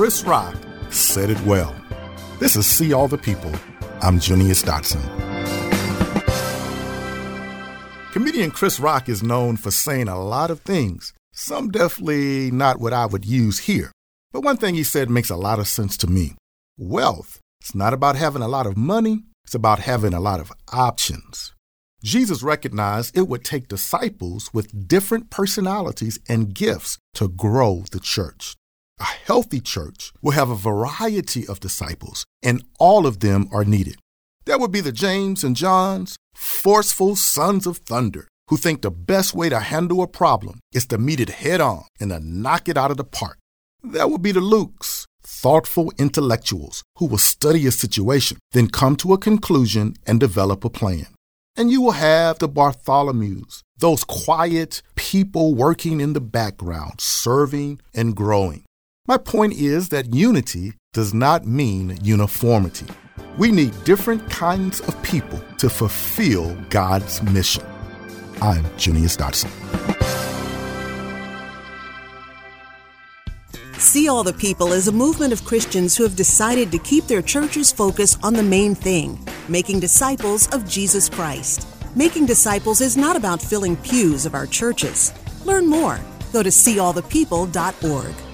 Chris Rock said it well. This is See All the People. I'm Junius Dotson. Comedian Chris Rock is known for saying a lot of things, some definitely not what I would use here. But one thing he said makes a lot of sense to me. Wealth, it's not about having a lot of money, it's about having a lot of options. Jesus recognized it would take disciples with different personalities and gifts to grow the church. A healthy church will have a variety of disciples, and all of them are needed. There would be the James and Johns, forceful sons of thunder, who think the best way to handle a problem is to meet it head on and to knock it out of the park. There will be the Lukes, thoughtful intellectuals who will study a situation, then come to a conclusion and develop a plan. And you will have the Bartholomews, those quiet people working in the background, serving and growing. My point is that unity does not mean uniformity. We need different kinds of people to fulfill God's mission. I'm Junius Dotson. See All the People is a movement of Christians who have decided to keep their churches focused on the main thing making disciples of Jesus Christ. Making disciples is not about filling pews of our churches. Learn more. Go to seeallthepeople.org.